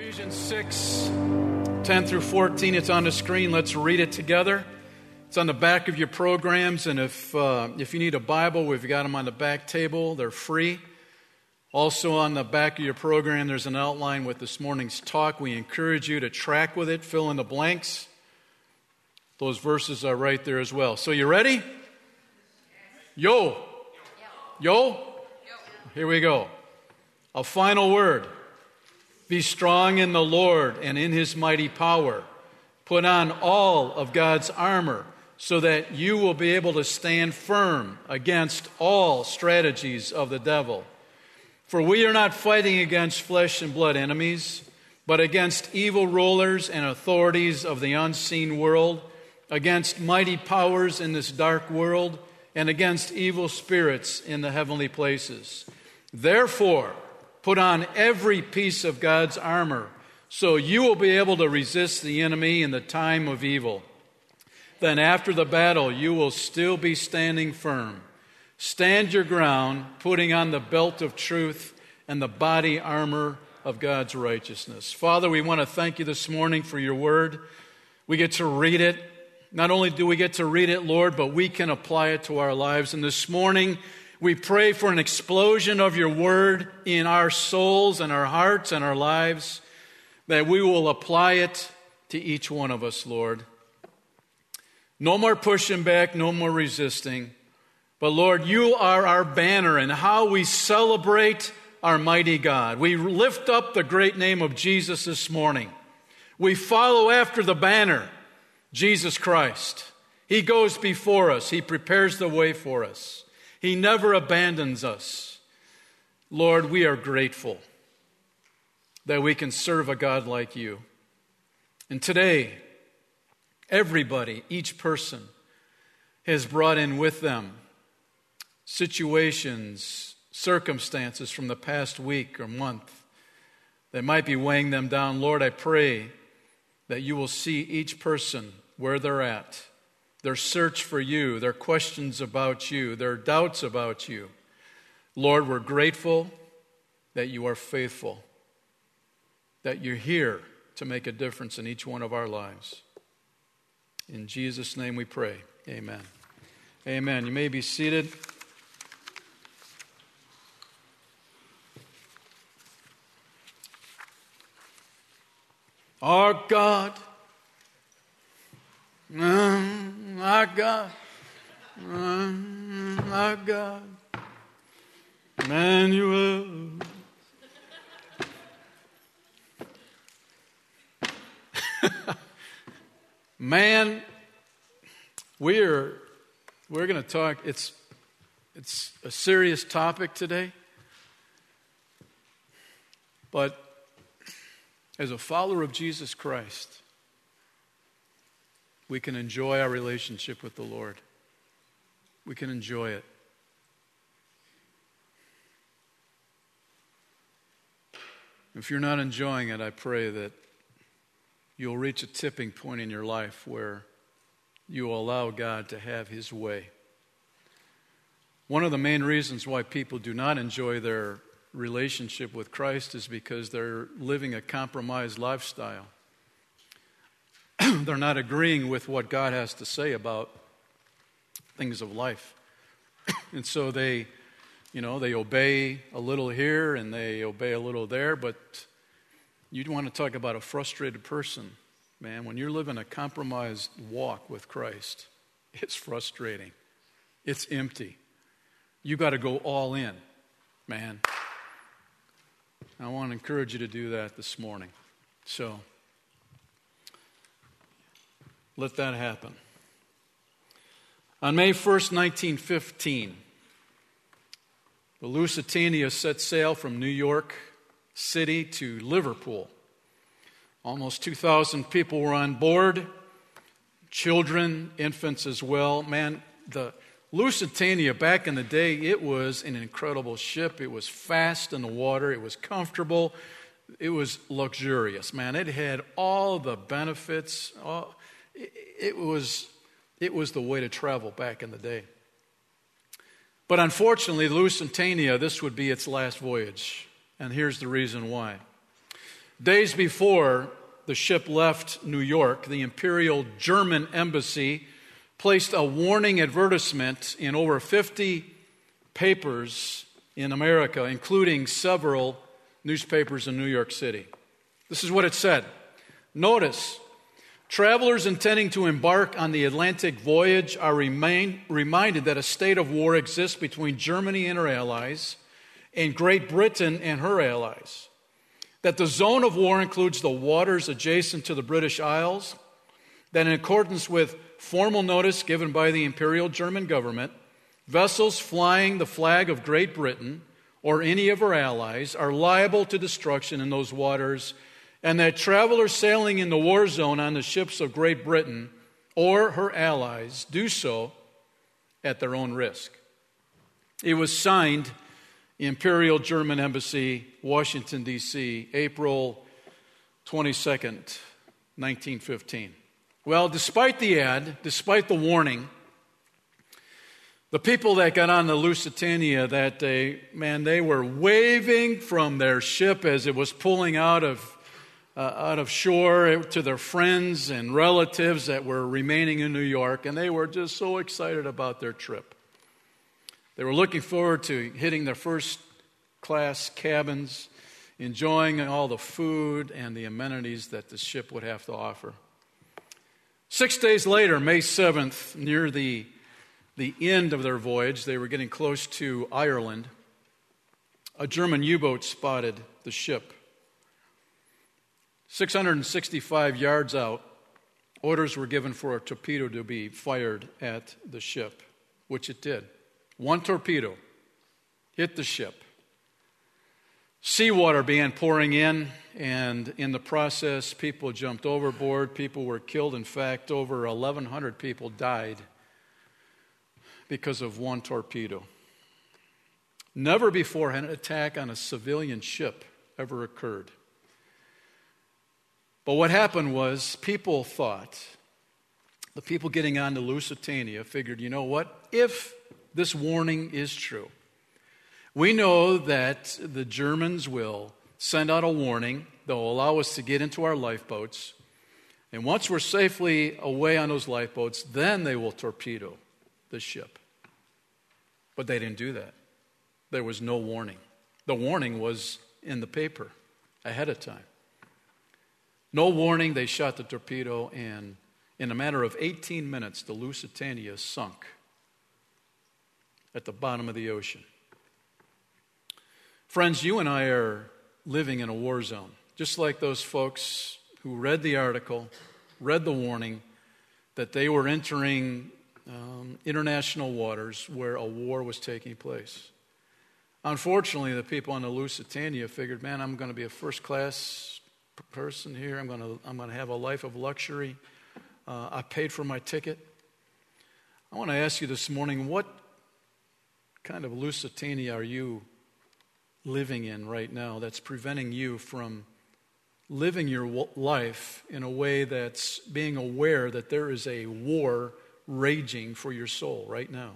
Ephesians 6, 10 through 14. It's on the screen. Let's read it together. It's on the back of your programs, and if, uh, if you need a Bible, we've got them on the back table. They're free. Also, on the back of your program, there's an outline with this morning's talk. We encourage you to track with it, fill in the blanks. Those verses are right there as well. So, you ready? Yo. Yo. Here we go. A final word. Be strong in the Lord and in his mighty power. Put on all of God's armor so that you will be able to stand firm against all strategies of the devil. For we are not fighting against flesh and blood enemies, but against evil rulers and authorities of the unseen world, against mighty powers in this dark world, and against evil spirits in the heavenly places. Therefore, put on every piece of God's armor so you will be able to resist the enemy in the time of evil. Then, after the battle, you will still be standing firm. Stand your ground, putting on the belt of truth and the body armor of God's righteousness. Father, we want to thank you this morning for your word. We get to read it. Not only do we get to read it, Lord, but we can apply it to our lives. And this morning, we pray for an explosion of your word in our souls and our hearts and our lives, that we will apply it to each one of us, Lord. No more pushing back, no more resisting. But Lord, you are our banner and how we celebrate our mighty God. We lift up the great name of Jesus this morning. We follow after the banner, Jesus Christ. He goes before us, He prepares the way for us, He never abandons us. Lord, we are grateful that we can serve a God like you. And today, everybody, each person, has brought in with them situations, circumstances from the past week or month that might be weighing them down, Lord, I pray that you will see each person where they're at, their search for you, their questions about you, their doubts about you. Lord, we're grateful that you are faithful, that you're here to make a difference in each one of our lives. In Jesus' name we pray. Amen. Amen. You may be seated. Our God, mm, our God, mm, our God, Emmanuel. Man, we're we're going to talk. It's it's a serious topic today, but as a follower of Jesus Christ, we can enjoy our relationship with the Lord. We can enjoy it. If you're not enjoying it, I pray that you'll reach a tipping point in your life where you allow God to have His way. One of the main reasons why people do not enjoy their relationship with Christ is because they're living a compromised lifestyle. they're not agreeing with what God has to say about things of life. and so they, you know, they obey a little here and they obey a little there, but you'd want to talk about a frustrated person, man. When you're living a compromised walk with Christ, it's frustrating. It's empty. You got to go all in, man. I want to encourage you to do that this morning. So, let that happen. On May 1st, 1915, the Lusitania set sail from New York City to Liverpool. Almost 2,000 people were on board, children, infants as well. Man, the Lusitania, back in the day, it was an incredible ship. It was fast in the water, it was comfortable, it was luxurious, man. It had all the benefits. All, it, was, it was the way to travel back in the day. But unfortunately, Lusitania, this would be its last voyage. And here's the reason why. Days before the ship left New York, the Imperial German Embassy placed a warning advertisement in over 50 papers in America, including several newspapers in New York City. This is what it said Notice, travelers intending to embark on the Atlantic voyage are remain, reminded that a state of war exists between Germany and her allies and Great Britain and her allies. That the zone of war includes the waters adjacent to the British Isles, that in accordance with formal notice given by the Imperial German government, vessels flying the flag of Great Britain or any of her allies are liable to destruction in those waters, and that travelers sailing in the war zone on the ships of Great Britain or her allies do so at their own risk. It was signed Imperial German Embassy, Washington, D.C., April 22nd, 1915. Well, despite the ad, despite the warning, the people that got on the Lusitania that day, man, they were waving from their ship as it was pulling out of, uh, out of shore to their friends and relatives that were remaining in New York, and they were just so excited about their trip. They were looking forward to hitting their first class cabins, enjoying all the food and the amenities that the ship would have to offer. Six days later, May 7th, near the, the end of their voyage, they were getting close to Ireland. A German U boat spotted the ship. 665 yards out, orders were given for a torpedo to be fired at the ship, which it did. One torpedo hit the ship. Seawater began pouring in, and in the process, people jumped overboard. People were killed. In fact, over 1,100 people died because of one torpedo. Never before had an attack on a civilian ship ever occurred. But what happened was people thought, the people getting on the Lusitania figured, you know what? If this warning is true. We know that the Germans will send out a warning that will allow us to get into our lifeboats. And once we're safely away on those lifeboats, then they will torpedo the ship. But they didn't do that. There was no warning. The warning was in the paper ahead of time. No warning, they shot the torpedo, and in a matter of 18 minutes, the Lusitania sunk at the bottom of the ocean. Friends, you and I are living in a war zone, just like those folks who read the article, read the warning that they were entering um, international waters where a war was taking place. Unfortunately, the people on the Lusitania figured, man, I'm going to be a first class person here. I'm going to, I'm going to have a life of luxury. Uh, I paid for my ticket. I want to ask you this morning what kind of Lusitania are you living in right now that's preventing you from living your life in a way that's being aware that there is a war raging for your soul right now?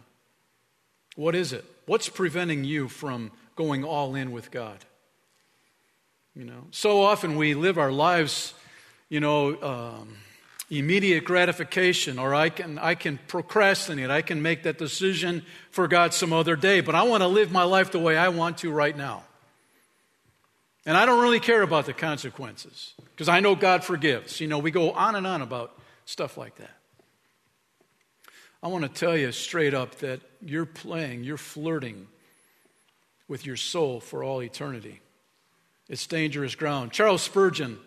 What is it? What's preventing you from going all in with God? You know, so often we live our lives, you know, um, immediate gratification or I can, I can procrastinate. I can make that decision for God some other day, but I want to live my life the way I want to right now. And I don't really care about the consequences because I know God forgives. You know, we go on and on about stuff like that. I want to tell you straight up that you're playing, you're flirting with your soul for all eternity. It's dangerous ground. Charles Spurgeon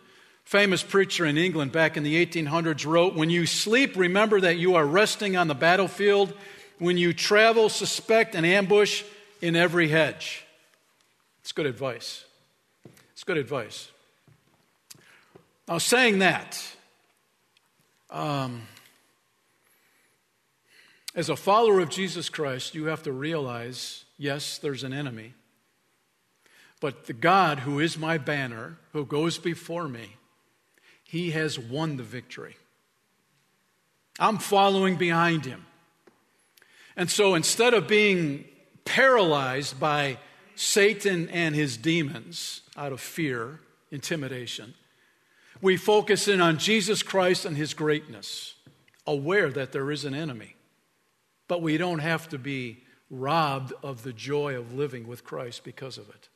famous preacher in England back in the 1800s wrote When you sleep, remember that you are resting on the battlefield. When you travel, suspect an ambush in every hedge. It's good advice. It's good advice. Now, saying that, um, as a follower of Jesus Christ, you have to realize yes, there's an enemy. But the God who is my banner, who goes before me, he has won the victory. I'm following behind him. And so instead of being paralyzed by Satan and his demons out of fear intimidation. We focus in on Jesus Christ and his greatness, aware that there is an enemy. But we don't have to be robbed of the joy of living with Christ because of it.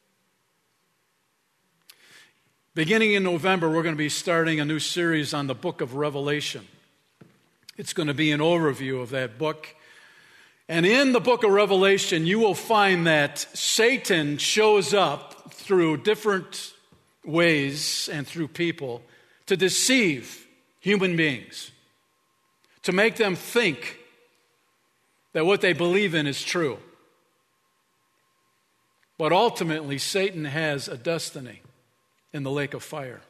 Beginning in November, we're going to be starting a new series on the book of Revelation. It's going to be an overview of that book. And in the book of Revelation, you will find that Satan shows up through different ways and through people to deceive human beings, to make them think that what they believe in is true. But ultimately, Satan has a destiny in the lake of fire.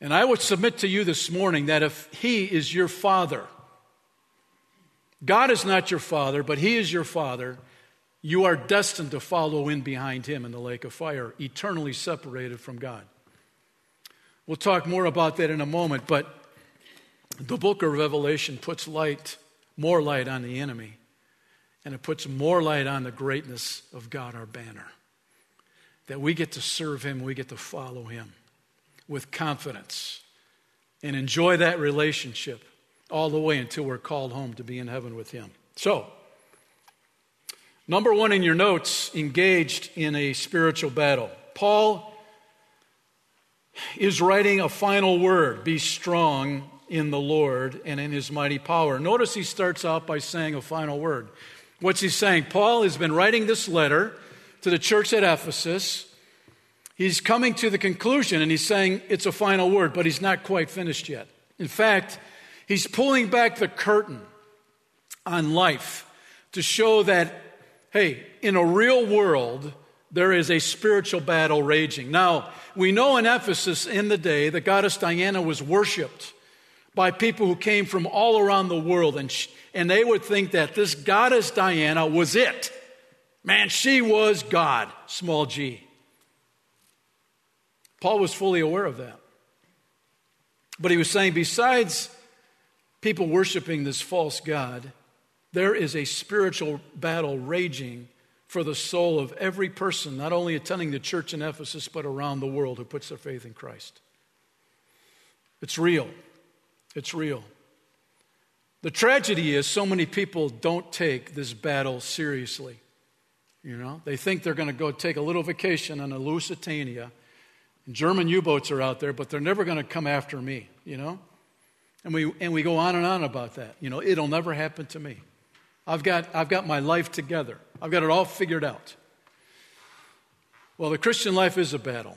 And I would submit to you this morning that if he is your father, God is not your father, but he is your father, you are destined to follow in behind him in the lake of fire, eternally separated from God. We'll talk more about that in a moment, but the book of Revelation puts light, more light on the enemy, and it puts more light on the greatness of God, our banner that we get to serve Him, we get to follow Him with confidence and enjoy that relationship all the way until we're called home to be in heaven with Him. So, number one in your notes, engaged in a spiritual battle. Paul is writing a final word be strong in the Lord and in His mighty power. Notice he starts out by saying a final word. What's he saying? Paul has been writing this letter to the church at Ephesus. He's coming to the conclusion and he's saying it's a final word, but he's not quite finished yet. In fact, he's pulling back the curtain on life to show that, hey, in a real world, there is a spiritual battle raging. Now, we know in Ephesus in the day, the goddess Diana was worshiped by people who came from all around the world, and, and they would think that this goddess Diana was it. Man, she was God, small g. Paul was fully aware of that. But he was saying, besides people worshiping this false God, there is a spiritual battle raging for the soul of every person, not only attending the church in Ephesus, but around the world who puts their faith in Christ. It's real. It's real. The tragedy is so many people don't take this battle seriously. You know, they think they're going to go take a little vacation on a Lusitania. German U boats are out there, but they're never going to come after me, you know? And we, and we go on and on about that. You know, it'll never happen to me. I've got, I've got my life together, I've got it all figured out. Well, the Christian life is a battle.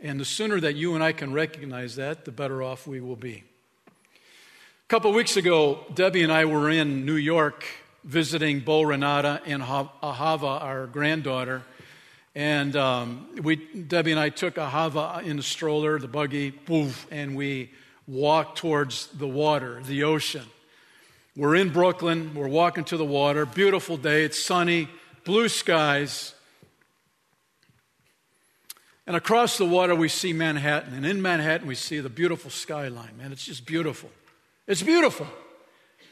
And the sooner that you and I can recognize that, the better off we will be. A couple weeks ago, Debbie and I were in New York visiting Bo Renata and Ahava, our granddaughter. And um, we, Debbie and I took Ahava in the stroller, the buggy, poof, and we walked towards the water, the ocean. We're in Brooklyn. We're walking to the water. Beautiful day. It's sunny, blue skies. And across the water, we see Manhattan. And in Manhattan, we see the beautiful skyline. Man, it's just beautiful. It's beautiful.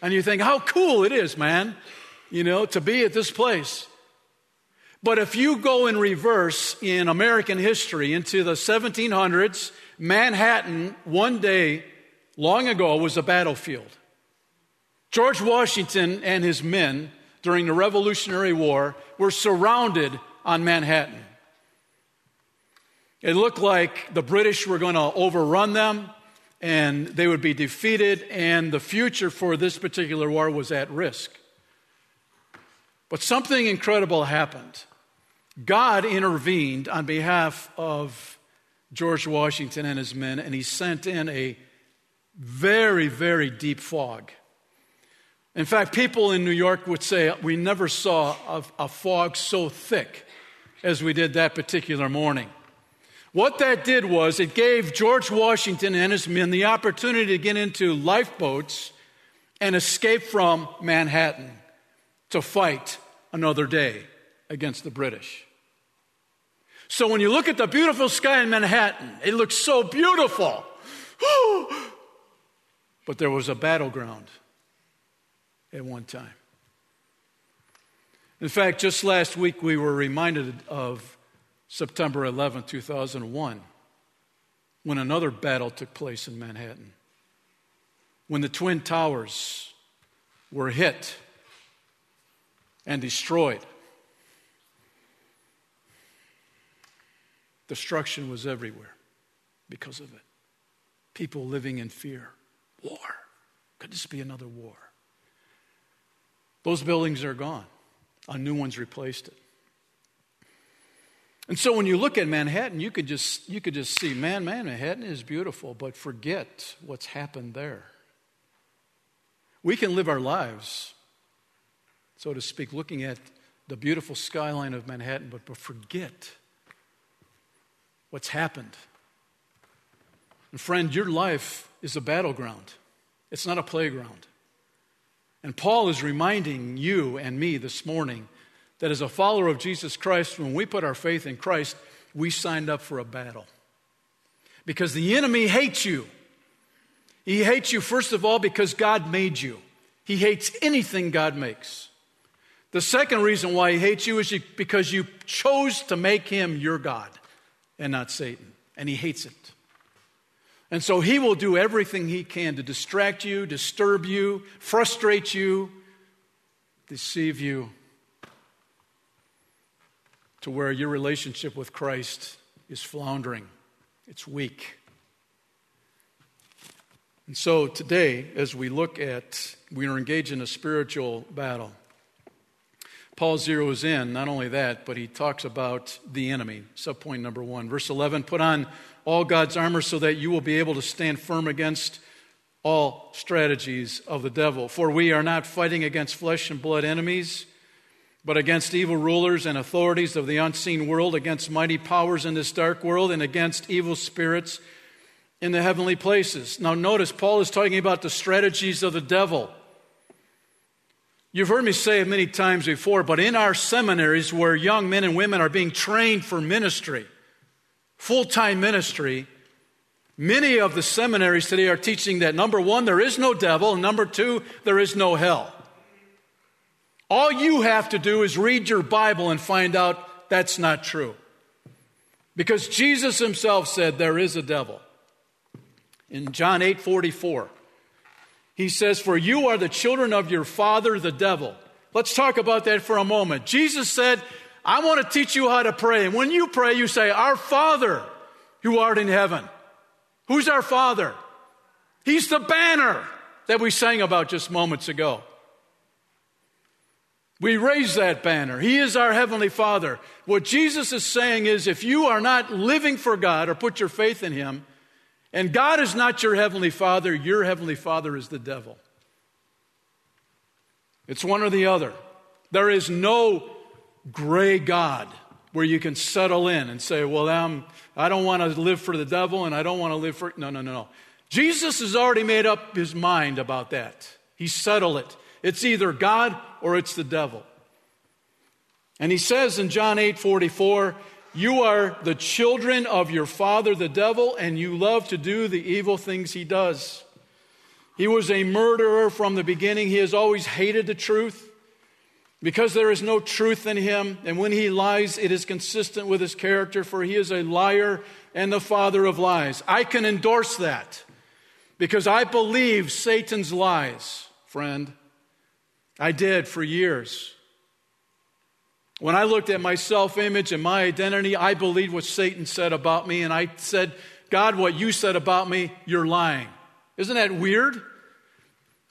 And you think, how cool it is, man, you know, to be at this place. But if you go in reverse in American history into the 1700s, Manhattan, one day long ago, was a battlefield. George Washington and his men during the Revolutionary War were surrounded on Manhattan. It looked like the British were going to overrun them and they would be defeated, and the future for this particular war was at risk. But something incredible happened. God intervened on behalf of George Washington and his men, and he sent in a very, very deep fog. In fact, people in New York would say we never saw a, a fog so thick as we did that particular morning. What that did was it gave George Washington and his men the opportunity to get into lifeboats and escape from Manhattan to fight another day against the British. So when you look at the beautiful sky in Manhattan, it looks so beautiful. but there was a battleground at one time. In fact, just last week we were reminded of September 11, 2001, when another battle took place in Manhattan, when the Twin Towers were hit and destroyed. Destruction was everywhere because of it. People living in fear. War. Could this be another war? Those buildings are gone. A new one's replaced it. And so when you look at Manhattan, you could just, you could just see, man, man, Manhattan is beautiful, but forget what's happened there. We can live our lives, so to speak, looking at the beautiful skyline of Manhattan, but, but forget what's happened. And friend, your life is a battleground. It's not a playground. And Paul is reminding you and me this morning that as a follower of Jesus Christ, when we put our faith in Christ, we signed up for a battle. Because the enemy hates you. He hates you, first of all, because God made you. He hates anything God makes. The second reason why he hates you is because you chose to make him your God and not Satan. And he hates it. And so he will do everything he can to distract you, disturb you, frustrate you, deceive you to where your relationship with Christ is floundering, it's weak. And so today, as we look at, we are engaged in a spiritual battle. Paul zeroes in, not only that, but he talks about the enemy. Subpoint number one. Verse 11 Put on all God's armor so that you will be able to stand firm against all strategies of the devil. For we are not fighting against flesh and blood enemies, but against evil rulers and authorities of the unseen world, against mighty powers in this dark world, and against evil spirits in the heavenly places. Now, notice Paul is talking about the strategies of the devil. You've heard me say it many times before, but in our seminaries where young men and women are being trained for ministry, full time ministry, many of the seminaries today are teaching that number one, there is no devil, and number two, there is no hell. All you have to do is read your Bible and find out that's not true. Because Jesus himself said there is a devil. In John 8 44, he says, For you are the children of your father, the devil. Let's talk about that for a moment. Jesus said, I want to teach you how to pray. And when you pray, you say, Our Father who art in heaven. Who's our Father? He's the banner that we sang about just moments ago. We raise that banner. He is our Heavenly Father. What Jesus is saying is if you are not living for God or put your faith in Him, and God is not your Heavenly Father, your Heavenly Father is the devil. It's one or the other. There is no gray God where you can settle in and say, Well, I'm, I don't want to live for the devil and I don't want to live for. No, no, no, no. Jesus has already made up his mind about that. He settled it. It's either God or it's the devil. And he says in John 8 44, You are the children of your father, the devil, and you love to do the evil things he does. He was a murderer from the beginning. He has always hated the truth because there is no truth in him, and when he lies, it is consistent with his character, for he is a liar and the father of lies. I can endorse that because I believe Satan's lies, friend. I did for years. When I looked at my self image and my identity, I believed what Satan said about me, and I said, God, what you said about me, you're lying. Isn't that weird?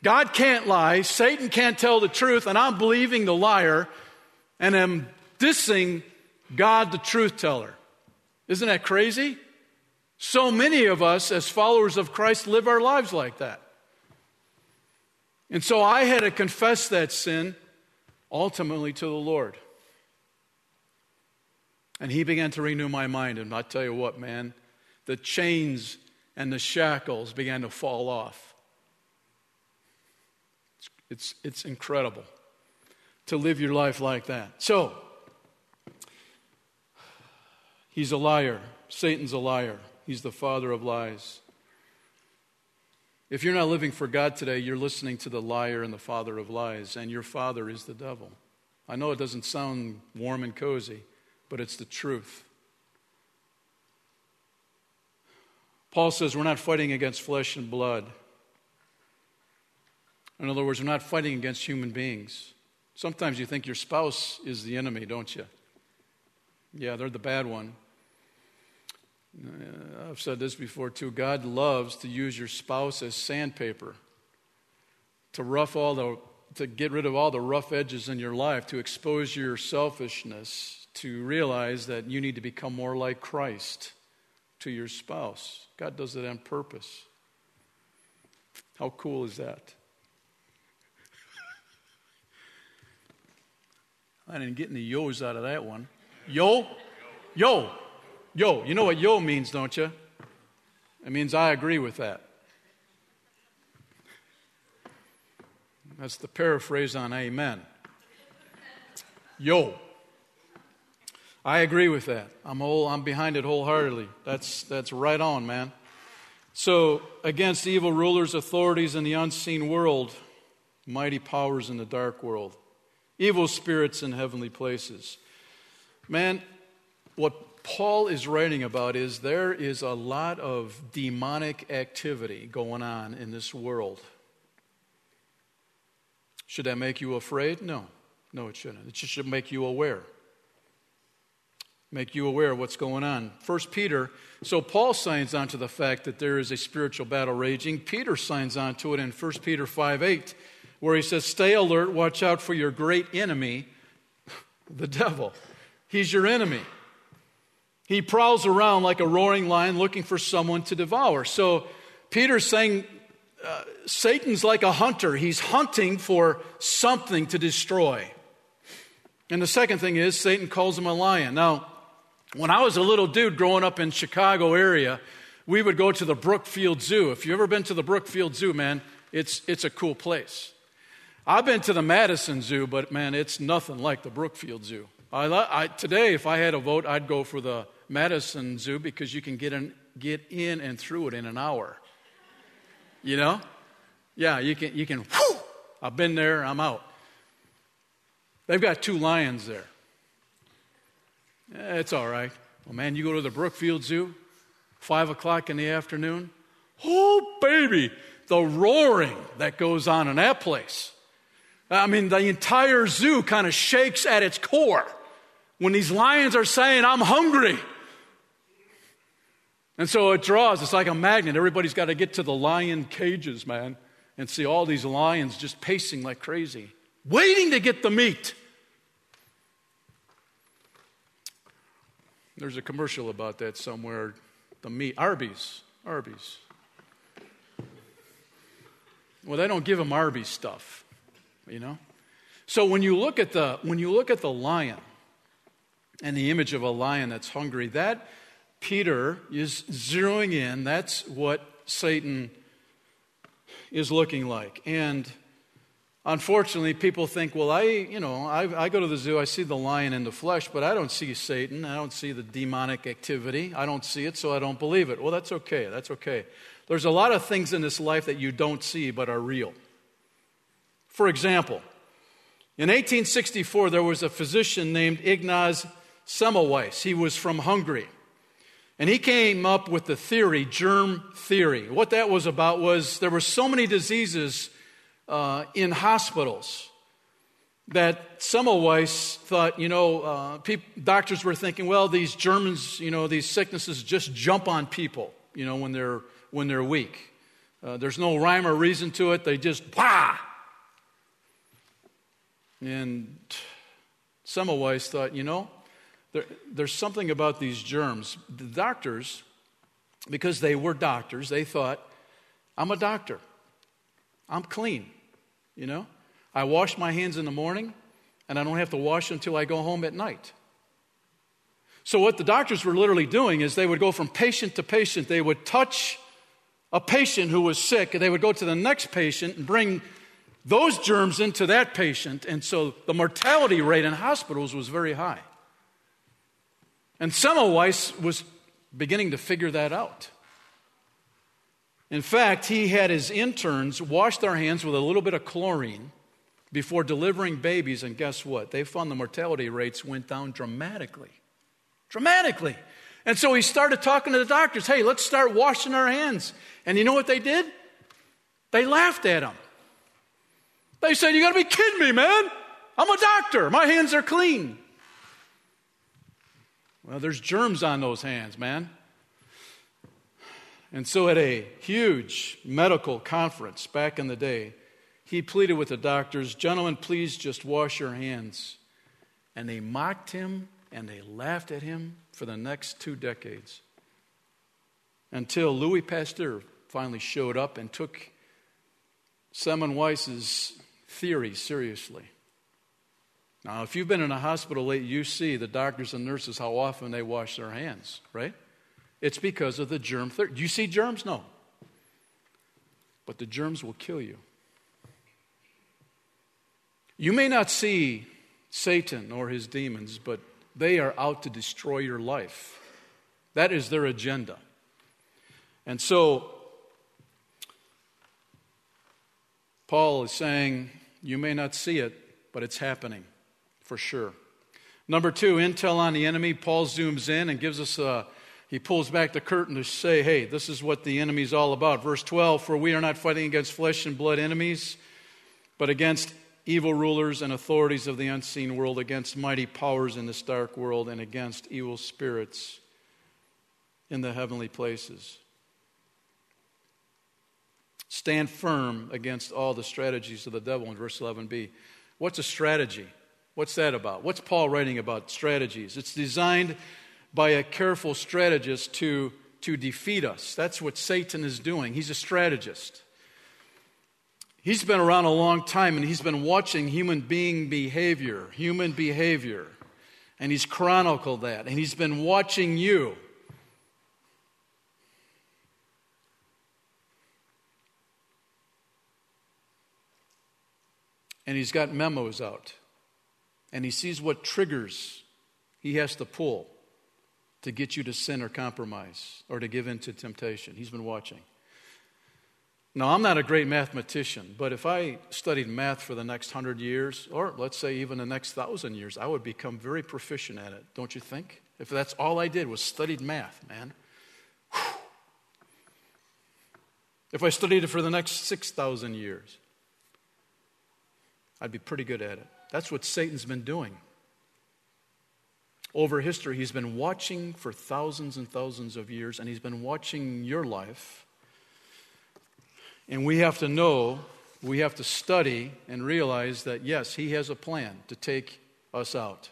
God can't lie, Satan can't tell the truth, and I'm believing the liar and am dissing God, the truth teller. Isn't that crazy? So many of us, as followers of Christ, live our lives like that. And so I had to confess that sin ultimately to the Lord. And He began to renew my mind. And I tell you what, man, the chains and the shackles began to fall off. It's, it's incredible to live your life like that. So, he's a liar. Satan's a liar. He's the father of lies. If you're not living for God today, you're listening to the liar and the father of lies, and your father is the devil. I know it doesn't sound warm and cozy, but it's the truth. Paul says we're not fighting against flesh and blood. In other words, we're not fighting against human beings. Sometimes you think your spouse is the enemy, don't you? Yeah, they're the bad one. Uh, I've said this before too. God loves to use your spouse as sandpaper to rough all the to get rid of all the rough edges in your life, to expose your selfishness, to realize that you need to become more like Christ to your spouse. God does it on purpose. How cool is that? I didn't get any yo's out of that one. Yo? Yo. Yo. You know what yo means, don't you? It means I agree with that. That's the paraphrase on amen. Yo. I agree with that. I'm, whole, I'm behind it wholeheartedly. That's, that's right on, man. So, against evil rulers, authorities in the unseen world, mighty powers in the dark world, evil spirits in heavenly places. Man, what Paul is writing about is there is a lot of demonic activity going on in this world. Should that make you afraid? No. No, it shouldn't. It should make you aware. Make you aware of what's going on. First Peter, so Paul signs on to the fact that there is a spiritual battle raging. Peter signs on to it in 1 Peter 5 8, where he says, Stay alert, watch out for your great enemy, the devil. He's your enemy. He prowls around like a roaring lion looking for someone to devour. So Peter's saying, uh, Satan's like a hunter. He's hunting for something to destroy. And the second thing is, Satan calls him a lion. Now, when I was a little dude growing up in Chicago area, we would go to the Brookfield Zoo. If you've ever been to the Brookfield Zoo, man, it's, it's a cool place. I've been to the Madison Zoo, but man, it's nothing like the Brookfield Zoo. I, I, today, if I had a vote, I'd go for the Madison Zoo because you can get in, get in and through it in an hour. You know? Yeah, you can, you can, whew, I've been there, I'm out. They've got two lions there. Eh, it's all right. Well, man, you go to the Brookfield Zoo, five o'clock in the afternoon. Oh, baby, the roaring that goes on in that place. I mean, the entire zoo kind of shakes at its core when these lions are saying, I'm hungry. And so it draws, it's like a magnet. Everybody's got to get to the lion cages, man, and see all these lions just pacing like crazy, waiting to get the meat. There's a commercial about that somewhere. The meat, Arby's, Arby's. Well, they don't give them Arby's stuff, you know. So when you look at the when you look at the lion and the image of a lion that's hungry, that Peter is zeroing in. That's what Satan is looking like. And unfortunately, people think, well, I, you know, I, I, go to the zoo, I see the lion in the flesh, but I don't see Satan. I don't see the demonic activity. I don't see it, so I don't believe it. Well, that's okay. That's okay. There's a lot of things in this life that you don't see but are real. For example, in 1864, there was a physician named Ignaz Semmelweis. He was from Hungary. And he came up with the theory, germ theory. What that was about was there were so many diseases uh, in hospitals that Semmelweis thought, you know, uh, doctors were thinking, well, these Germans, you know, these sicknesses just jump on people, you know, when they're, when they're weak. Uh, there's no rhyme or reason to it. They just, bah! And Semmelweis thought, you know, there, there's something about these germs. The doctors, because they were doctors, they thought, I'm a doctor. I'm clean, you know? I wash my hands in the morning, and I don't have to wash until I go home at night. So, what the doctors were literally doing is they would go from patient to patient. They would touch a patient who was sick, and they would go to the next patient and bring those germs into that patient. And so the mortality rate in hospitals was very high. And Semmelweis was beginning to figure that out. In fact, he had his interns wash their hands with a little bit of chlorine before delivering babies, and guess what? They found the mortality rates went down dramatically. Dramatically. And so he started talking to the doctors hey, let's start washing our hands. And you know what they did? They laughed at him. They said, You got to be kidding me, man. I'm a doctor. My hands are clean. Well, there's germs on those hands, man. And so, at a huge medical conference back in the day, he pleaded with the doctors, Gentlemen, please just wash your hands. And they mocked him and they laughed at him for the next two decades until Louis Pasteur finally showed up and took Semmelweis's theory seriously. Now, if you've been in a hospital late, you see the doctors and nurses how often they wash their hands, right? It's because of the germ Do you see germs? No. But the germs will kill you. You may not see Satan or his demons, but they are out to destroy your life. That is their agenda. And so, Paul is saying, you may not see it, but it's happening for sure. Number two, intel on the enemy. Paul zooms in and gives us a, he pulls back the curtain to say, hey, this is what the enemy's all about. Verse 12, for we are not fighting against flesh and blood enemies, but against evil rulers and authorities of the unseen world, against mighty powers in this dark world, and against evil spirits in the heavenly places. Stand firm against all the strategies of the devil in verse 11b. What's a strategy? What's that about? What's Paul writing about strategies? It's designed by a careful strategist to, to defeat us. That's what Satan is doing. He's a strategist. He's been around a long time and he's been watching human being behavior, human behavior. And he's chronicled that. And he's been watching you. And he's got memos out. And he sees what triggers he has to pull to get you to sin or compromise or to give in to temptation. He's been watching. Now, I'm not a great mathematician, but if I studied math for the next hundred years, or let's say even the next thousand years, I would become very proficient at it, don't you think? If that's all I did was studied math, man. If I studied it for the next 6,000 years, I'd be pretty good at it. That's what Satan's been doing. Over history, he's been watching for thousands and thousands of years, and he's been watching your life and we have to know, we have to study and realize that, yes, He has a plan to take us out.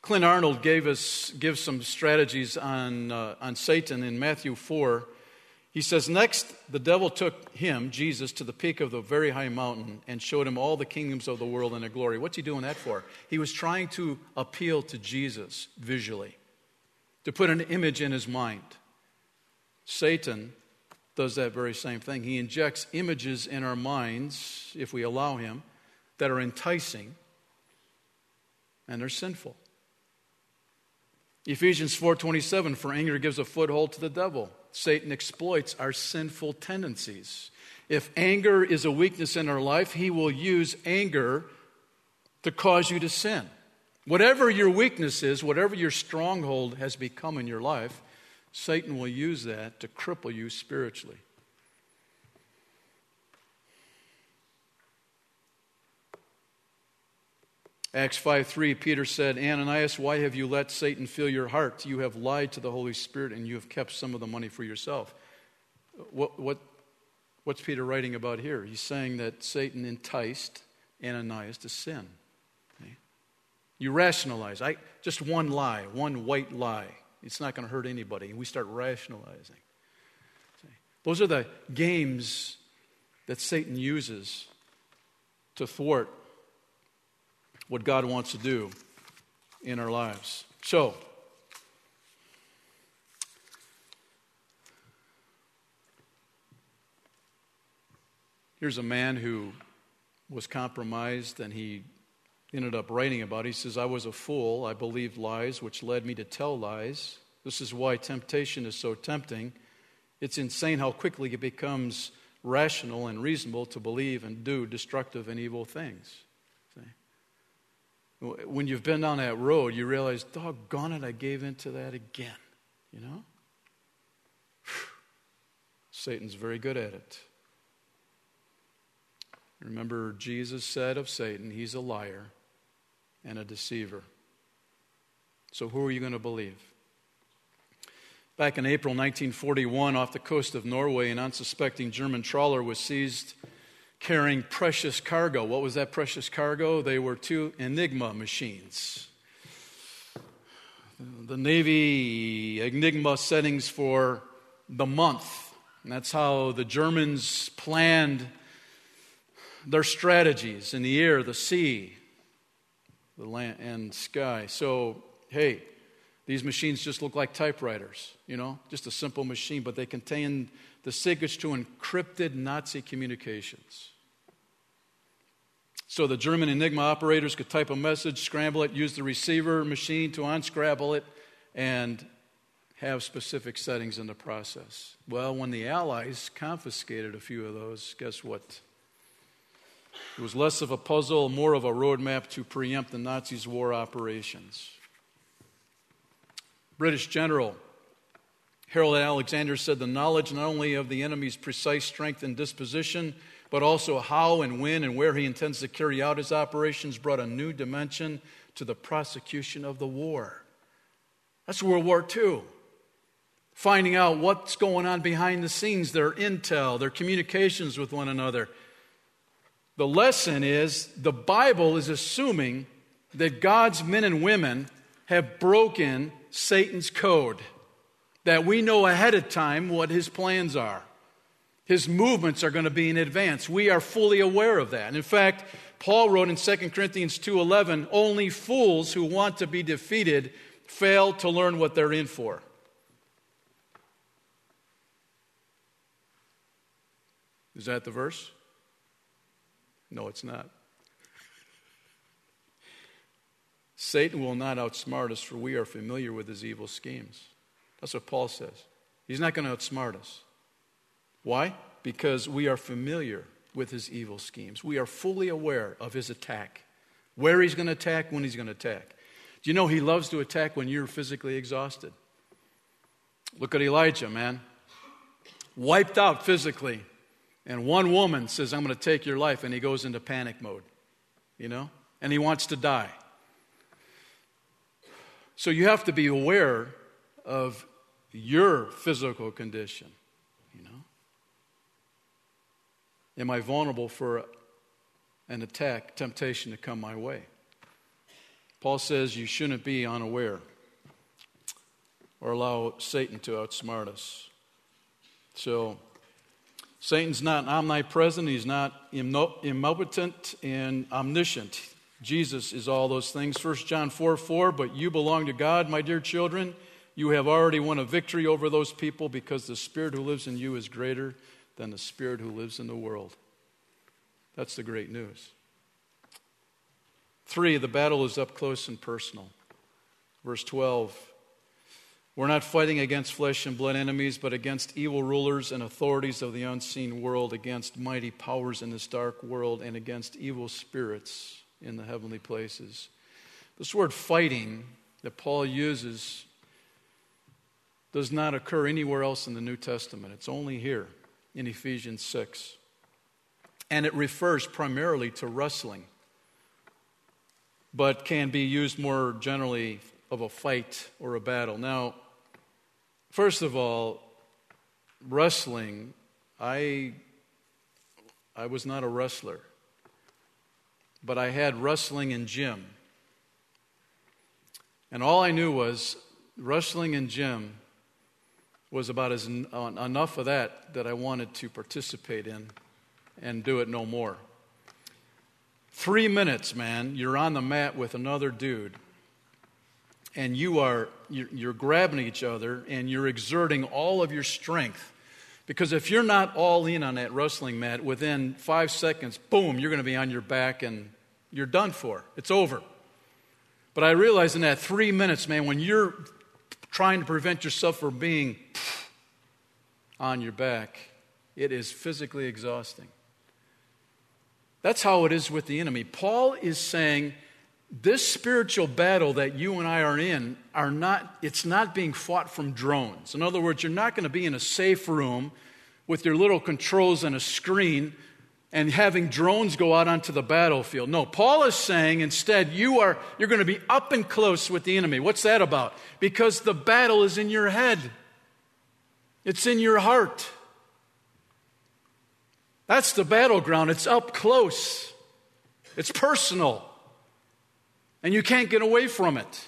Clint Arnold gave us gives some strategies on, uh, on Satan in Matthew 4. He says, Next, the devil took him, Jesus, to the peak of the very high mountain and showed him all the kingdoms of the world and their glory. What's he doing that for? He was trying to appeal to Jesus visually, to put an image in his mind. Satan does that very same thing. He injects images in our minds, if we allow him, that are enticing and they're sinful. Ephesians 4:27 for anger gives a foothold to the devil. Satan exploits our sinful tendencies. If anger is a weakness in our life, he will use anger to cause you to sin. Whatever your weakness is, whatever your stronghold has become in your life, Satan will use that to cripple you spiritually. Acts 5 3, Peter said, Ananias, why have you let Satan fill your heart? You have lied to the Holy Spirit and you have kept some of the money for yourself. What, what, what's Peter writing about here? He's saying that Satan enticed Ananias to sin. Okay? You rationalize. I, just one lie, one white lie. It's not going to hurt anybody. And we start rationalizing. Those are the games that Satan uses to thwart what God wants to do in our lives. So, here's a man who was compromised and he ended up writing about. He says, I was a fool. I believed lies, which led me to tell lies. This is why temptation is so tempting. It's insane how quickly it becomes rational and reasonable to believe and do destructive and evil things. When you've been down that road, you realize, doggone it, I gave into that again. You know? Satan's very good at it. Remember, Jesus said of Satan, he's a liar and a deceiver. So, who are you going to believe? Back in April 1941, off the coast of Norway, an unsuspecting German trawler was seized carrying precious cargo. What was that precious cargo? They were two Enigma machines. The Navy Enigma settings for the month. And that's how the Germans planned their strategies in the air, the sea, the land, and sky. So, hey, these machines just look like typewriters, you know, just a simple machine, but they contain the secrets to encrypted Nazi communications. So the German Enigma operators could type a message, scramble it, use the receiver machine to unscramble it, and have specific settings in the process. Well, when the Allies confiscated a few of those, guess what? It was less of a puzzle, more of a roadmap to preempt the Nazis' war operations. British General Harold Alexander said the knowledge not only of the enemy's precise strength and disposition, but also how and when and where he intends to carry out his operations brought a new dimension to the prosecution of the war. That's World War II. Finding out what's going on behind the scenes, their intel, their communications with one another. The lesson is the Bible is assuming that God's men and women have broken Satan's code, that we know ahead of time what his plans are. His movements are going to be in advance. We are fully aware of that. And in fact, Paul wrote in 2 Corinthians 2:11, "Only fools who want to be defeated fail to learn what they're in for." Is that the verse? No, it's not. Satan will not outsmart us, for we are familiar with his evil schemes. That's what Paul says. He's not going to outsmart us. Why? Because we are familiar with his evil schemes. We are fully aware of his attack, where he's going to attack, when he's going to attack. Do you know he loves to attack when you're physically exhausted? Look at Elijah, man. Wiped out physically. And one woman says, I'm going to take your life. And he goes into panic mode, you know? And he wants to die. So you have to be aware of your physical condition. Am I vulnerable for an attack, temptation to come my way? Paul says you shouldn't be unaware or allow Satan to outsmart us. So, Satan's not omnipresent, he's not omnipotent and omniscient. Jesus is all those things. 1 John 4 4, but you belong to God, my dear children. You have already won a victory over those people because the Spirit who lives in you is greater than the spirit who lives in the world. That's the great news. Three, the battle is up close and personal. Verse 12 We're not fighting against flesh and blood enemies, but against evil rulers and authorities of the unseen world, against mighty powers in this dark world, and against evil spirits in the heavenly places. This word fighting that Paul uses does not occur anywhere else in the New Testament, it's only here in Ephesians 6. And it refers primarily to wrestling, but can be used more generally of a fight or a battle. Now, first of all, wrestling, I, I was not a wrestler, but I had wrestling in gym. And all I knew was wrestling in gym was about as uh, enough of that that I wanted to participate in and do it no more. Three minutes, man, you're on the mat with another dude, and you are you're, you're grabbing each other and you're exerting all of your strength. Because if you're not all in on that wrestling mat, within five seconds, boom, you're going to be on your back and you're done for. It's over. But I realized in that three minutes, man, when you're trying to prevent yourself from being on your back, it is physically exhausting. That's how it is with the enemy. Paul is saying this spiritual battle that you and I are in are not it's not being fought from drones. In other words, you're not going to be in a safe room with your little controls and a screen and having drones go out onto the battlefield. No, Paul is saying instead you are you're going to be up and close with the enemy. What's that about? Because the battle is in your head. It's in your heart. That's the battleground. It's up close. It's personal. And you can't get away from it.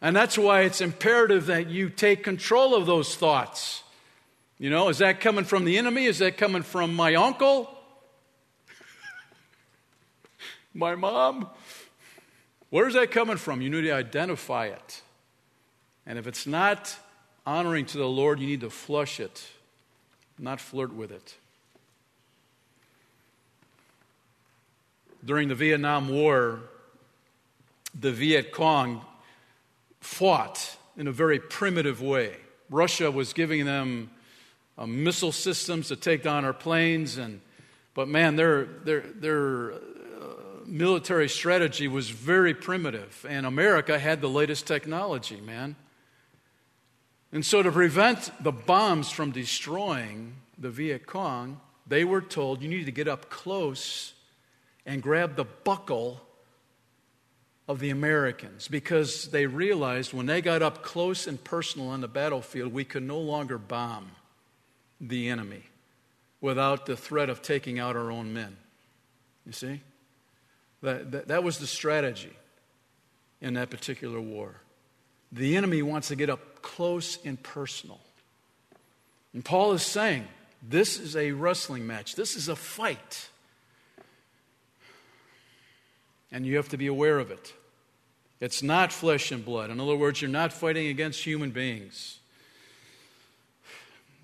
And that's why it's imperative that you take control of those thoughts. You know, is that coming from the enemy? Is that coming from my uncle? my mom? Where's that coming from? You need to identify it. And if it's not honoring to the Lord, you need to flush it, not flirt with it. During the Vietnam War, the Viet Cong fought in a very primitive way. Russia was giving them uh, missile systems to take down our planes, and but man, their their their uh, military strategy was very primitive, and America had the latest technology, man. And so, to prevent the bombs from destroying the Viet Cong, they were told you need to get up close and grab the buckle of the Americans because they realized when they got up close and personal on the battlefield, we could no longer bomb the enemy without the threat of taking out our own men. You see? That, that, that was the strategy in that particular war. The enemy wants to get up close and personal. And Paul is saying, this is a wrestling match, this is a fight. And you have to be aware of it. It's not flesh and blood. In other words, you're not fighting against human beings.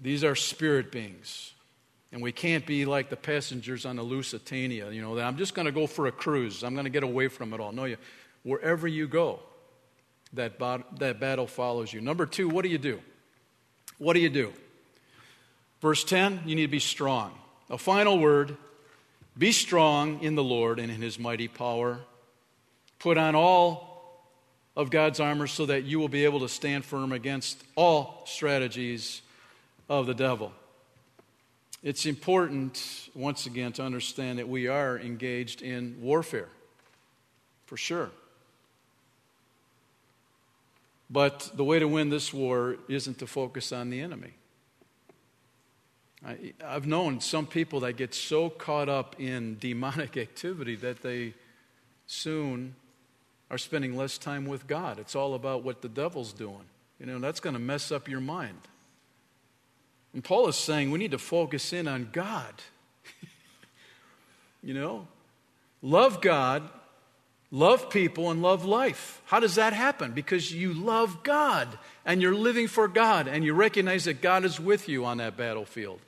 These are spirit beings. And we can't be like the passengers on the Lusitania, you know, I'm just going to go for a cruise. I'm going to get away from it all. No, you, wherever you go, that, that battle follows you. Number two, what do you do? What do you do? Verse 10, you need to be strong. A final word be strong in the Lord and in his mighty power. Put on all of God's armor so that you will be able to stand firm against all strategies of the devil. It's important, once again, to understand that we are engaged in warfare, for sure. But the way to win this war isn't to focus on the enemy. I, have known some people that get so caught up in demonic activity that they soon are spending less time with God. It's all about what the devil's doing. You know, that's going to mess up your mind. And Paul is saying we need to focus in on God. you know, love God, love people, and love life. How does that happen? Because you love God and you're living for God and you recognize that God is with you on that battlefield.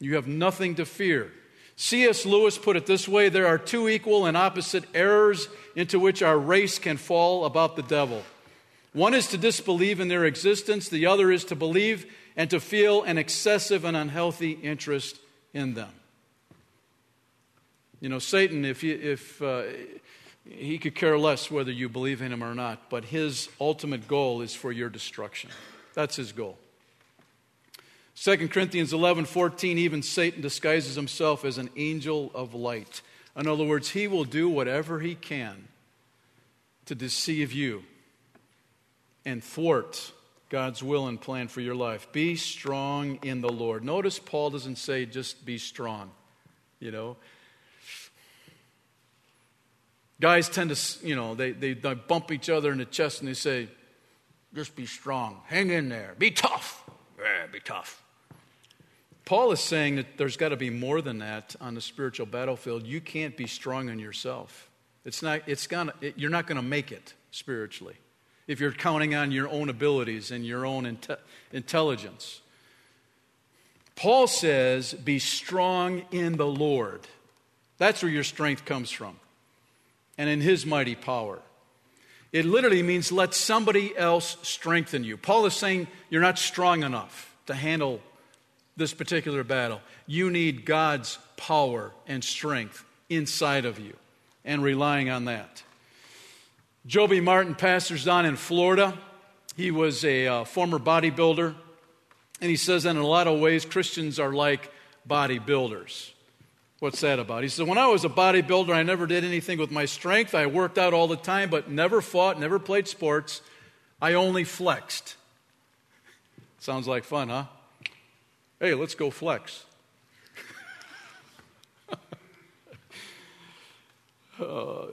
You have nothing to fear. C.S. Lewis put it this way there are two equal and opposite errors into which our race can fall about the devil. One is to disbelieve in their existence, the other is to believe and to feel an excessive and unhealthy interest in them. You know, Satan, if, if uh, he could care less whether you believe in him or not, but his ultimate goal is for your destruction. That's his goal. 2 Corinthians 11 14, even Satan disguises himself as an angel of light. In other words, he will do whatever he can to deceive you and thwart God's will and plan for your life. Be strong in the Lord. Notice Paul doesn't say just be strong, you know. Guys tend to, you know, they, they, they bump each other in the chest and they say, just be strong. Hang in there. Be tough. Yeah, be tough. Paul is saying that there's got to be more than that on the spiritual battlefield. You can't be strong in yourself. It's not, it's gonna, it, you're not going to make it spiritually if you're counting on your own abilities and your own inte- intelligence. Paul says, Be strong in the Lord. That's where your strength comes from, and in his mighty power. It literally means let somebody else strengthen you. Paul is saying you're not strong enough to handle this particular battle. You need God's power and strength inside of you. and relying on that. Joby Martin pastors down in Florida. He was a uh, former bodybuilder, and he says that in a lot of ways, Christians are like bodybuilders. What's that about? He said, When I was a bodybuilder, I never did anything with my strength. I worked out all the time, but never fought, never played sports. I only flexed. Sounds like fun, huh? Hey, let's go flex. uh,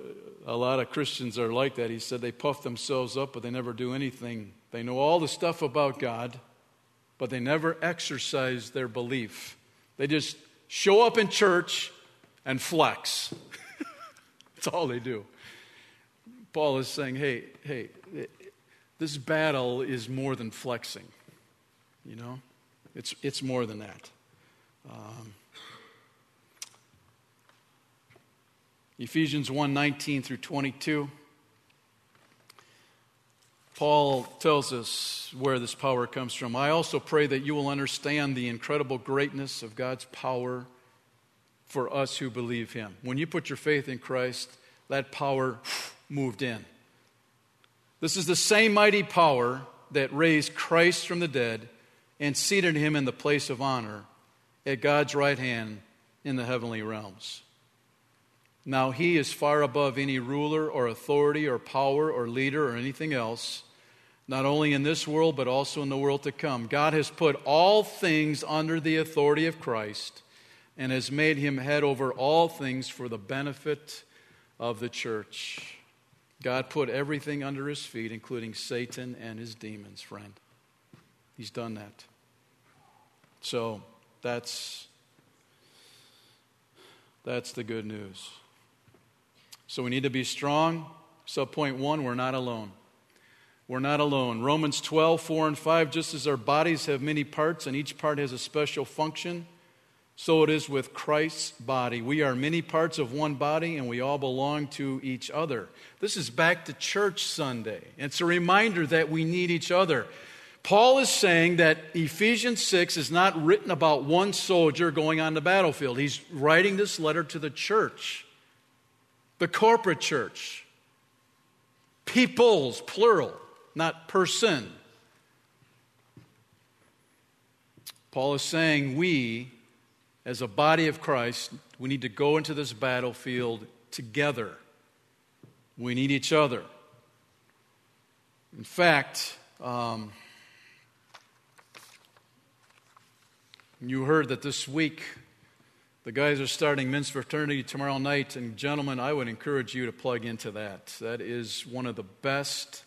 a lot of Christians are like that. He said they puff themselves up, but they never do anything. They know all the stuff about God, but they never exercise their belief. They just show up in church and flex. That's all they do. Paul is saying, hey, hey, this battle is more than flexing. You know, it's, it's more than that. Um, Ephesians 1 19 through 22. Paul tells us where this power comes from. I also pray that you will understand the incredible greatness of God's power for us who believe Him. When you put your faith in Christ, that power moved in. This is the same mighty power that raised Christ from the dead and seated him in the place of honor at God's right hand in the heavenly realms. Now, he is far above any ruler or authority or power or leader or anything else, not only in this world, but also in the world to come. God has put all things under the authority of Christ and has made him head over all things for the benefit of the church. God put everything under his feet, including Satan and his demons, friend. He's done that. So that's, that's the good news. So we need to be strong. Sub point one, we're not alone. We're not alone. Romans 12, 4 and 5, just as our bodies have many parts and each part has a special function, so it is with Christ's body. We are many parts of one body and we all belong to each other. This is back to church Sunday. It's a reminder that we need each other. Paul is saying that Ephesians 6 is not written about one soldier going on the battlefield. He's writing this letter to the church, the corporate church. Peoples, plural, not person. Paul is saying we, as a body of Christ, we need to go into this battlefield together. We need each other. In fact, um, You heard that this week the guys are starting men's fraternity tomorrow night. And, gentlemen, I would encourage you to plug into that. That is one of the best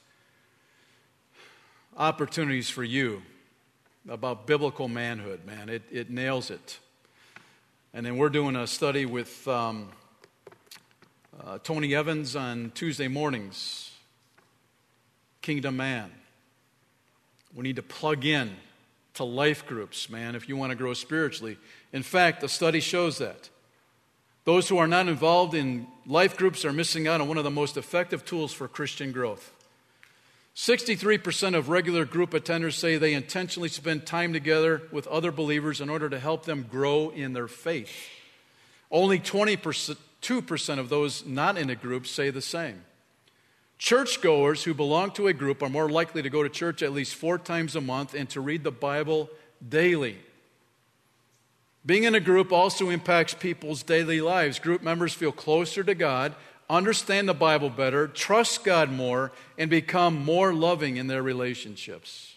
opportunities for you about biblical manhood, man. It, it nails it. And then we're doing a study with um, uh, Tony Evans on Tuesday mornings Kingdom Man. We need to plug in to life groups, man, if you want to grow spiritually. In fact, the study shows that. Those who are not involved in life groups are missing out on one of the most effective tools for Christian growth. 63% of regular group attenders say they intentionally spend time together with other believers in order to help them grow in their faith. Only 22% of those not in a group say the same. Churchgoers who belong to a group are more likely to go to church at least four times a month and to read the Bible daily. Being in a group also impacts people's daily lives. Group members feel closer to God, understand the Bible better, trust God more, and become more loving in their relationships.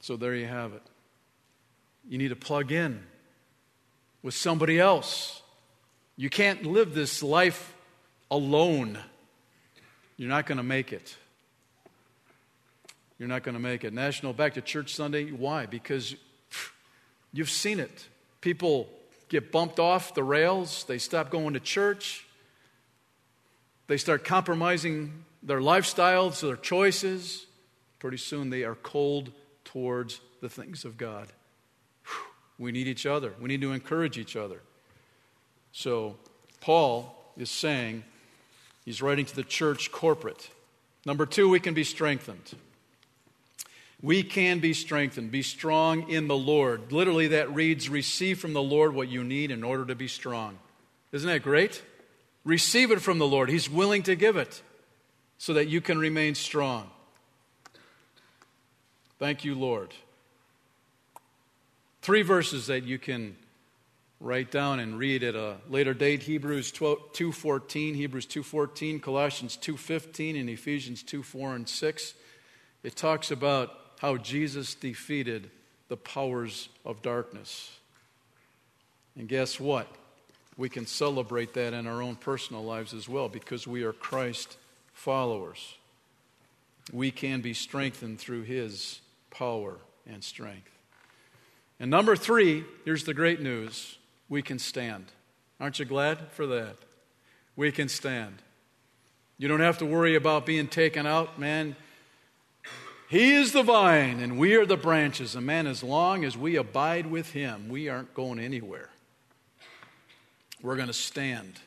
So there you have it. You need to plug in with somebody else. You can't live this life alone, you're not going to make it. You're not going to make it. National Back to Church Sunday, why? Because you've seen it. People get bumped off the rails, they stop going to church, they start compromising their lifestyles, their choices. Pretty soon they are cold towards the things of God. We need each other. We need to encourage each other. So, Paul is saying He's writing to the church corporate. Number two, we can be strengthened. We can be strengthened. Be strong in the Lord. Literally, that reads, receive from the Lord what you need in order to be strong. Isn't that great? Receive it from the Lord. He's willing to give it so that you can remain strong. Thank you, Lord. Three verses that you can write down and read at a later date Hebrews 2:14, Hebrews 2:14, Colossians 2:15 and Ephesians 2:4 and 6. It talks about how Jesus defeated the powers of darkness. And guess what? We can celebrate that in our own personal lives as well because we are Christ followers. We can be strengthened through his power and strength. And number three, here's the great news we can stand. Aren't you glad for that? We can stand. You don't have to worry about being taken out, man. He is the vine, and we are the branches. And man, as long as we abide with him, we aren't going anywhere. We're going to stand.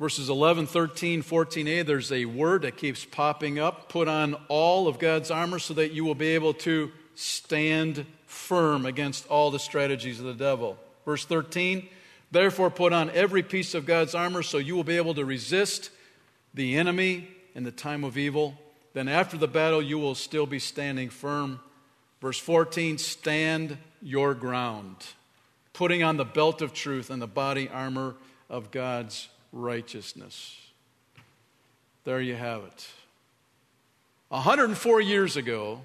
Verses 11, 13, 14a, there's a word that keeps popping up. Put on all of God's armor so that you will be able to stand firm against all the strategies of the devil. Verse 13, therefore put on every piece of God's armor so you will be able to resist the enemy in the time of evil. Then after the battle, you will still be standing firm. Verse 14, stand your ground, putting on the belt of truth and the body armor of God's righteousness. There you have it. 104 years ago,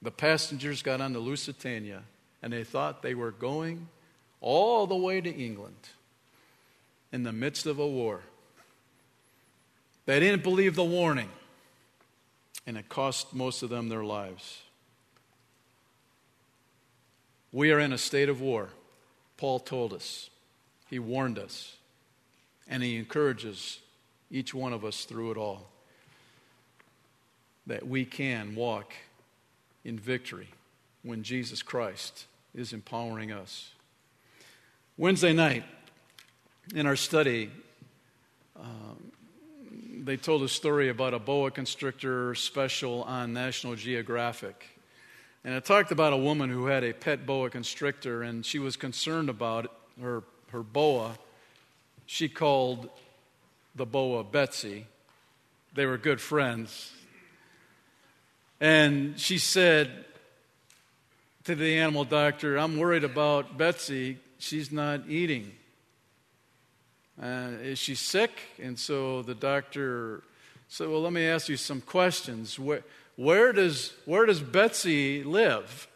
the passengers got on the Lusitania and they thought they were going all the way to England in the midst of a war. They didn't believe the warning, and it cost most of them their lives. We are in a state of war. Paul told us, he warned us. And he encourages each one of us through it all that we can walk in victory when Jesus Christ is empowering us. Wednesday night, in our study, um, they told a story about a boa constrictor special on National Geographic. And it talked about a woman who had a pet boa constrictor, and she was concerned about her, her boa she called the boa Betsy. They were good friends. And she said to the animal doctor, I'm worried about Betsy. She's not eating. Uh, is she sick? And so the doctor said, Well, let me ask you some questions. Where, where, does, where does Betsy live?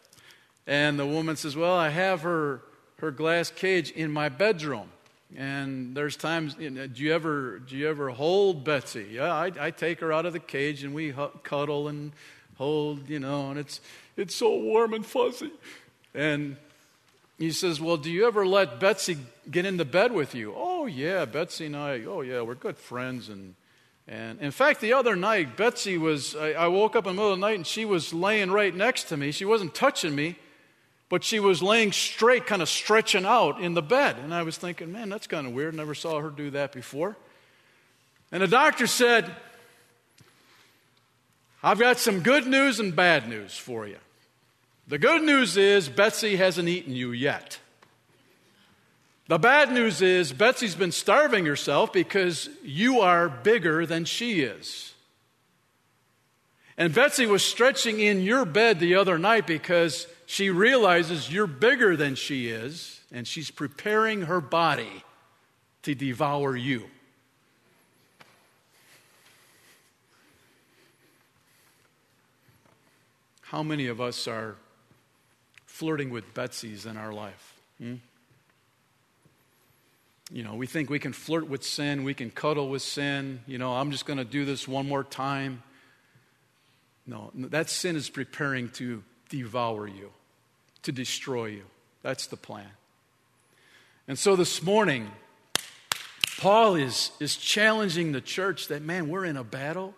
And the woman says, Well, I have her, her glass cage in my bedroom. And there's times, you know, do you ever do you ever hold Betsy? Yeah, I, I take her out of the cage and we cuddle and hold, you know, and it's it's so warm and fuzzy. And he says, "Well, do you ever let Betsy get into bed with you?" Oh yeah, Betsy and I. Oh yeah, we're good friends. And and in fact, the other night, Betsy was. I, I woke up in the middle of the night and she was laying right next to me. She wasn't touching me but she was laying straight, kind of stretching out in the bed. And I was thinking, man, that's kind of weird. Never saw her do that before. And the doctor said, I've got some good news and bad news for you. The good news is Betsy hasn't eaten you yet. The bad news is Betsy's been starving herself because you are bigger than she is. And Betsy was stretching in your bed the other night because she realizes you're bigger than she is, and she's preparing her body to devour you. How many of us are flirting with Betsy's in our life? Hmm? You know, we think we can flirt with sin, we can cuddle with sin. You know, I'm just going to do this one more time. No, that sin is preparing to devour you to destroy you. That's the plan. And so this morning, Paul is, is challenging the church that, man, we're in a battle.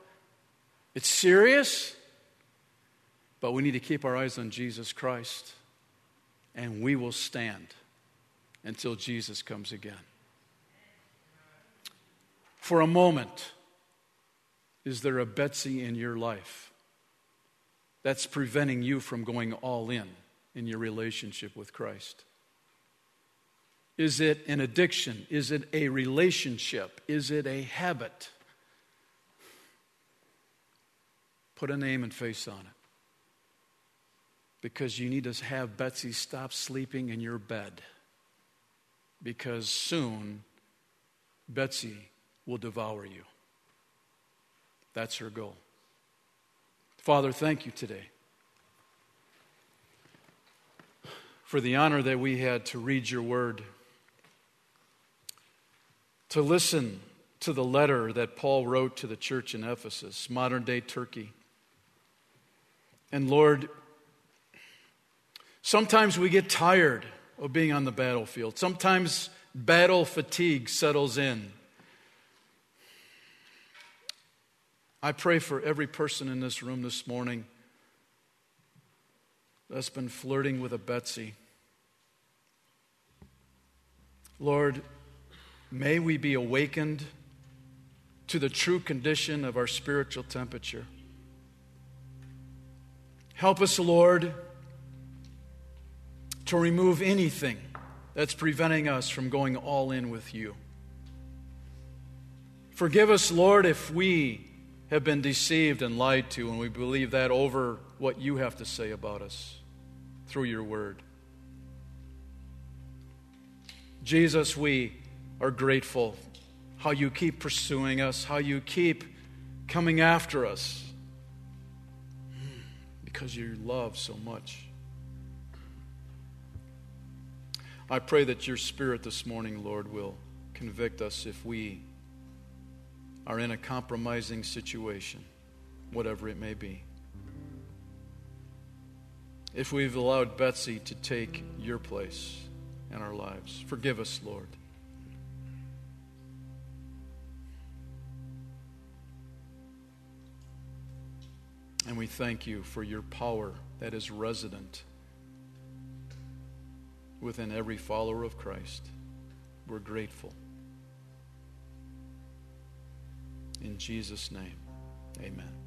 It's serious, but we need to keep our eyes on Jesus Christ, and we will stand until Jesus comes again. For a moment, is there a Betsy in your life that's preventing you from going all in? in your relationship with Christ? Is it an addiction? Is it a relationship? Is it a habit? Put a name and face on it. Because you need to have Betsy stop sleeping in your bed. Because soon, Betsy will devour you. That's her goal. Father, thank you today for the honor that we had to read your word, to listen to the letter that Paul wrote to the church in Ephesus, modern day Turkey. And Lord, sometimes we get tired of being on the battlefield. Sometimes battle fatigue settles in. I pray for every person in this room this morning that's been flirting with a Betsy. Lord, may we be awakened to the true condition of our spiritual temperature. Help us, Lord, to remove anything that's preventing us from going all in with you. Forgive us, Lord, if we have been deceived and lied to, and we believe that over what you have to say about us through your word. Jesus, we are grateful how you keep pursuing us, how you keep coming after us because you love so much. I pray that your spirit this morning, Lord, will convict us if we are in a compromising situation, whatever it may be. If we've allowed Betsy to take your place in our lives, forgive us, Lord. And we thank you for your power that is resident within every follower of Christ. We're grateful. In Jesus' name, amen.